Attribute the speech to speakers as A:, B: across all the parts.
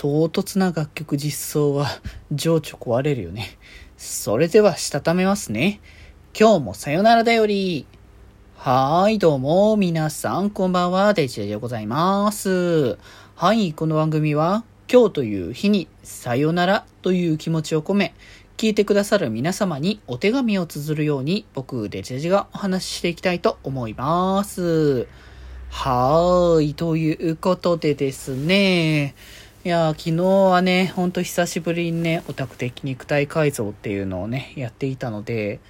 A: 唐突な楽曲実装は情緒壊れるよね。それではしたためますね。今日もさよならだより。はーい、どうも、皆さん、こんばんは、デジェでございます。はい、この番組は、今日という日に、さよならという気持ちを込め、聞いてくださる皆様にお手紙を綴るように、僕、デジェジがお話ししていきたいと思います。はーい、ということでですね、いや昨日はね、ほんと久しぶりにね、オタク的肉体改造っていうのをね、やっていたので、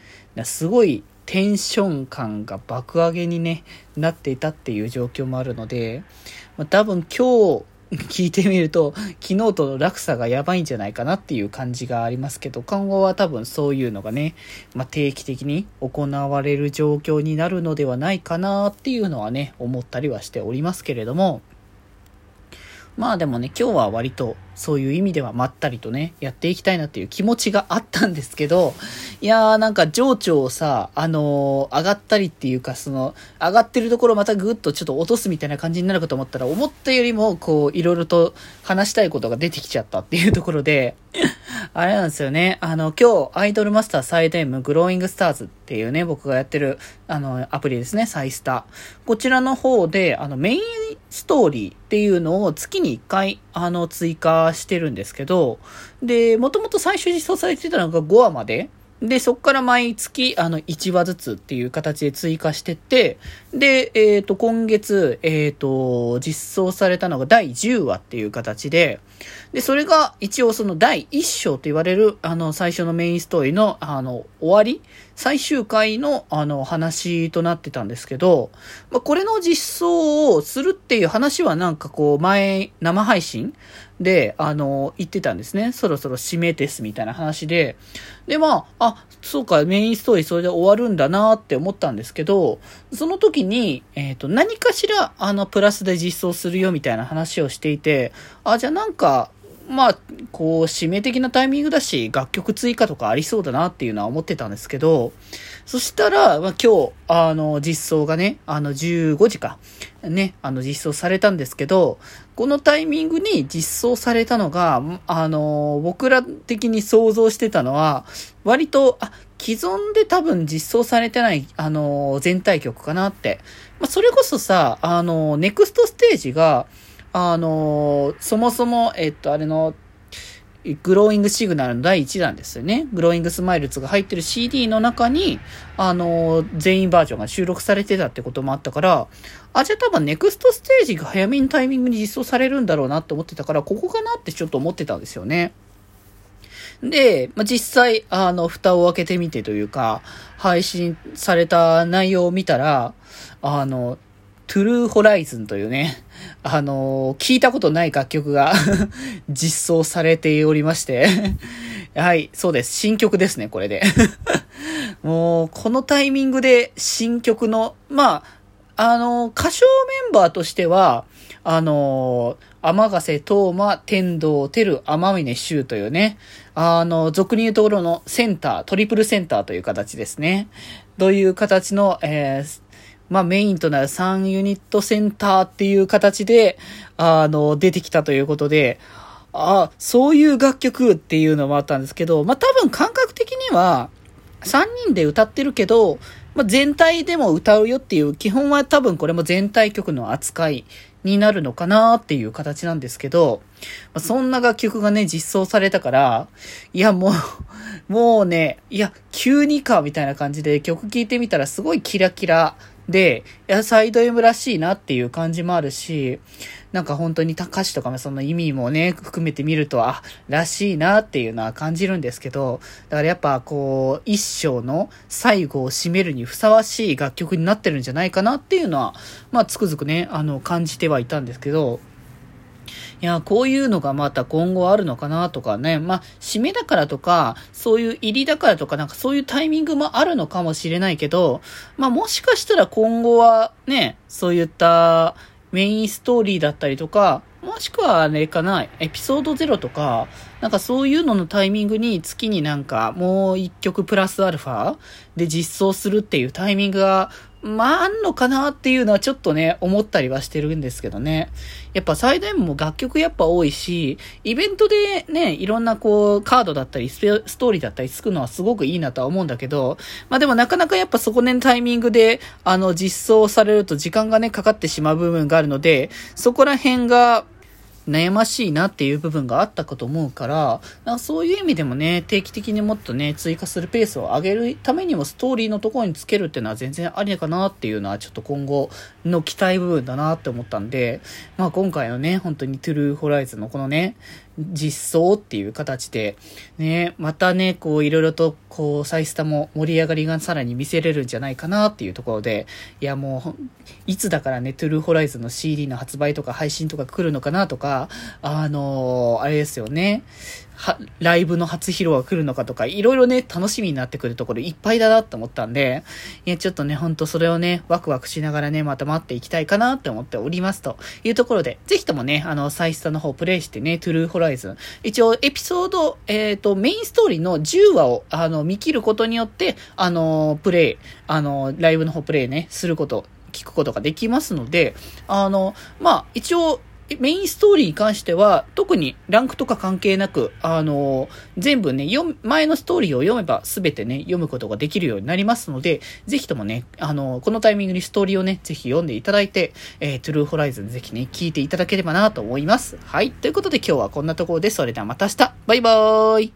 A: すごいテンション感が爆上げにね、なっていたっていう状況もあるので、まあ、多分今日 聞いてみると、昨日との落差がやばいんじゃないかなっていう感じがありますけど、今後は多分そういうのがね、まあ、定期的に行われる状況になるのではないかなっていうのはね、思ったりはしておりますけれども、まあでもね、今日は割とそういう意味ではまったりとね、やっていきたいなっていう気持ちがあったんですけど、いやーなんか情緒をさ、あのー、上がったりっていうか、その、上がってるところまたぐっとちょっと落とすみたいな感じになるかと思ったら、思ったよりもこう、いろいろと話したいことが出てきちゃったっていうところで、あれなんですよね。あの、今日、アイドルマスターサイド M グローイングスターズっていうね、僕がやってる、あの、アプリですね、サイスター。こちらの方で、あの、メインストーリーっていうのを月に1回、あの、追加してるんですけど、で、もともと最初実装されてたのが5話まで。で、そこから毎月、あの、1話ずつっていう形で追加してって、で、えっ、ー、と、今月、えっ、ー、と、実装されたのが第10話っていう形で、で、それが一応その第1章と言われる、あの、最初のメインストーリーの、あの、終わり最終回の、あの、話となってたんですけど、まあ、これの実装をするっていう話はなんかこう、前、生配信で、あの、言ってたんですね。そろそろ締めですみたいな話で。で、まあ、あ、そうか、メインストーリーそれで終わるんだなって思ったんですけど、その時に、えっ、ー、と、何かしら、あの、プラスで実装するよみたいな話をしていて、あ、じゃあなんか、まあ、こう、締め的なタイミングだし、楽曲追加とかありそうだなっていうのは思ってたんですけど、そしたら、まあ、今日、あの、実装がね、あの、15時か、ね、あの、実装されたんですけど、このタイミングに実装されたのが、あの、僕ら的に想像してたのは、割と、あ、既存で多分実装されてない、あの、全体曲かなって。まあ、それこそさ、あの、ネクストステージが、あのそもそも、えっと、あれの、グローイングシグナルの第1弾ですよね。グローイングスマイルズが入ってる CD の中に、あの、全員バージョンが収録されてたってこともあったから、あ、じゃあ多分ネクストステージが早めにタイミングに実装されるんだろうなって思ってたから、ここかなってちょっと思ってたんですよね。で、まあ、実際、あの、蓋を開けてみてというか、配信された内容を見たら、あの、トゥルーホライズンというね、あの聞いたことない楽曲が 実装されておりましてはい、そうです。新曲ですね、これで もう、このタイミングで新曲の、まあ、あの歌唱メンバーとしては、あの天ヶ瀬東馬、天道、テル、天峰修というね、あの、俗に言うところのセンター、トリプルセンターという形ですね。という形の、えー、まあメインとなる3ユニットセンターっていう形で、あの、出てきたということで、あそういう楽曲っていうのもあったんですけど、まあ多分感覚的には、3人で歌ってるけど、まあ、全体でも歌うよっていう、基本は多分これも全体曲の扱いになるのかなっていう形なんですけど、まあ、そんな楽曲がね、実装されたから、いやもうもうね、いや、急にかみたいな感じで曲聴いてみたらすごいキラキラで、いや、サイド M らしいなっていう感じもあるし、なんか本当に歌詞とかもその意味もね、含めて見ると、あ、らしいなっていうのは感じるんですけど、だからやっぱこう、一生の最後を締めるにふさわしい楽曲になってるんじゃないかなっていうのは、まあつくづくね、あの、感じてはいたんですけど、いや、こういうのがまた今後あるのかなとかね。まあ、締めだからとか、そういう入りだからとか、なんかそういうタイミングもあるのかもしれないけど、まあもしかしたら今後はね、そういったメインストーリーだったりとか、もしくはあれかな、エピソード0とか、なんかそういうののタイミングに月になんかもう一曲プラスアルファで実装するっていうタイミングがまあ、あんのかなっていうのはちょっとね、思ったりはしてるんですけどね。やっぱサイド M も楽曲やっぱ多いし、イベントでね、いろんなこう、カードだったり、ストーリーだったりつくのはすごくいいなとは思うんだけど、まあでもなかなかやっぱそこねタイミングで、あの、実装されると時間がね、かかってしまう部分があるので、そこら辺が、悩ましいなっていう部分があったかと思うから、かそういう意味でもね、定期的にもっとね、追加するペースを上げるためにもストーリーのところにつけるっていうのは全然ありかなっていうのはちょっと今後の期待部分だなって思ったんで、まあ今回のね、本当にトゥルーホライズのこのね、実装っていう形で、ね、またね、こういろいろと、こう、サイスタも盛り上がりがさらに見せれるんじゃないかなっていうところで、いやもう、いつだからね、トゥルーホライズの CD の発売とか配信とか来るのかなとか、あのー、あれですよね、はライブの初披露が来るのかとか、いろいろね、楽しみになってくるところいっぱいだなって思ったんで、いや、ちょっとね、ほんとそれをね、ワクワクしながらね、また待っていきたいかなって思っておりますというところで、ぜひともね、あの、サイスタの方プレイしてね、トゥルーホライズン。一応、エピソード、えっ、ー、と、メインストーリーの10話を、あの、見切ることによって、あの、プレイ、あの、ライブの方プレイね、すること、聞くことができますので、あの、まあ、一応、メインストーリーに関しては、特にランクとか関係なく、あの、全部ね、読前のストーリーを読めば全てね、読むことができるようになりますので、ぜひともね、あの、このタイミングにストーリーをね、ぜひ読んでいただいて、えー、トゥルーホライズンぜひね、聞いていただければなと思います。はい。ということで今日はこんなところです、それではまた明日バイバーイ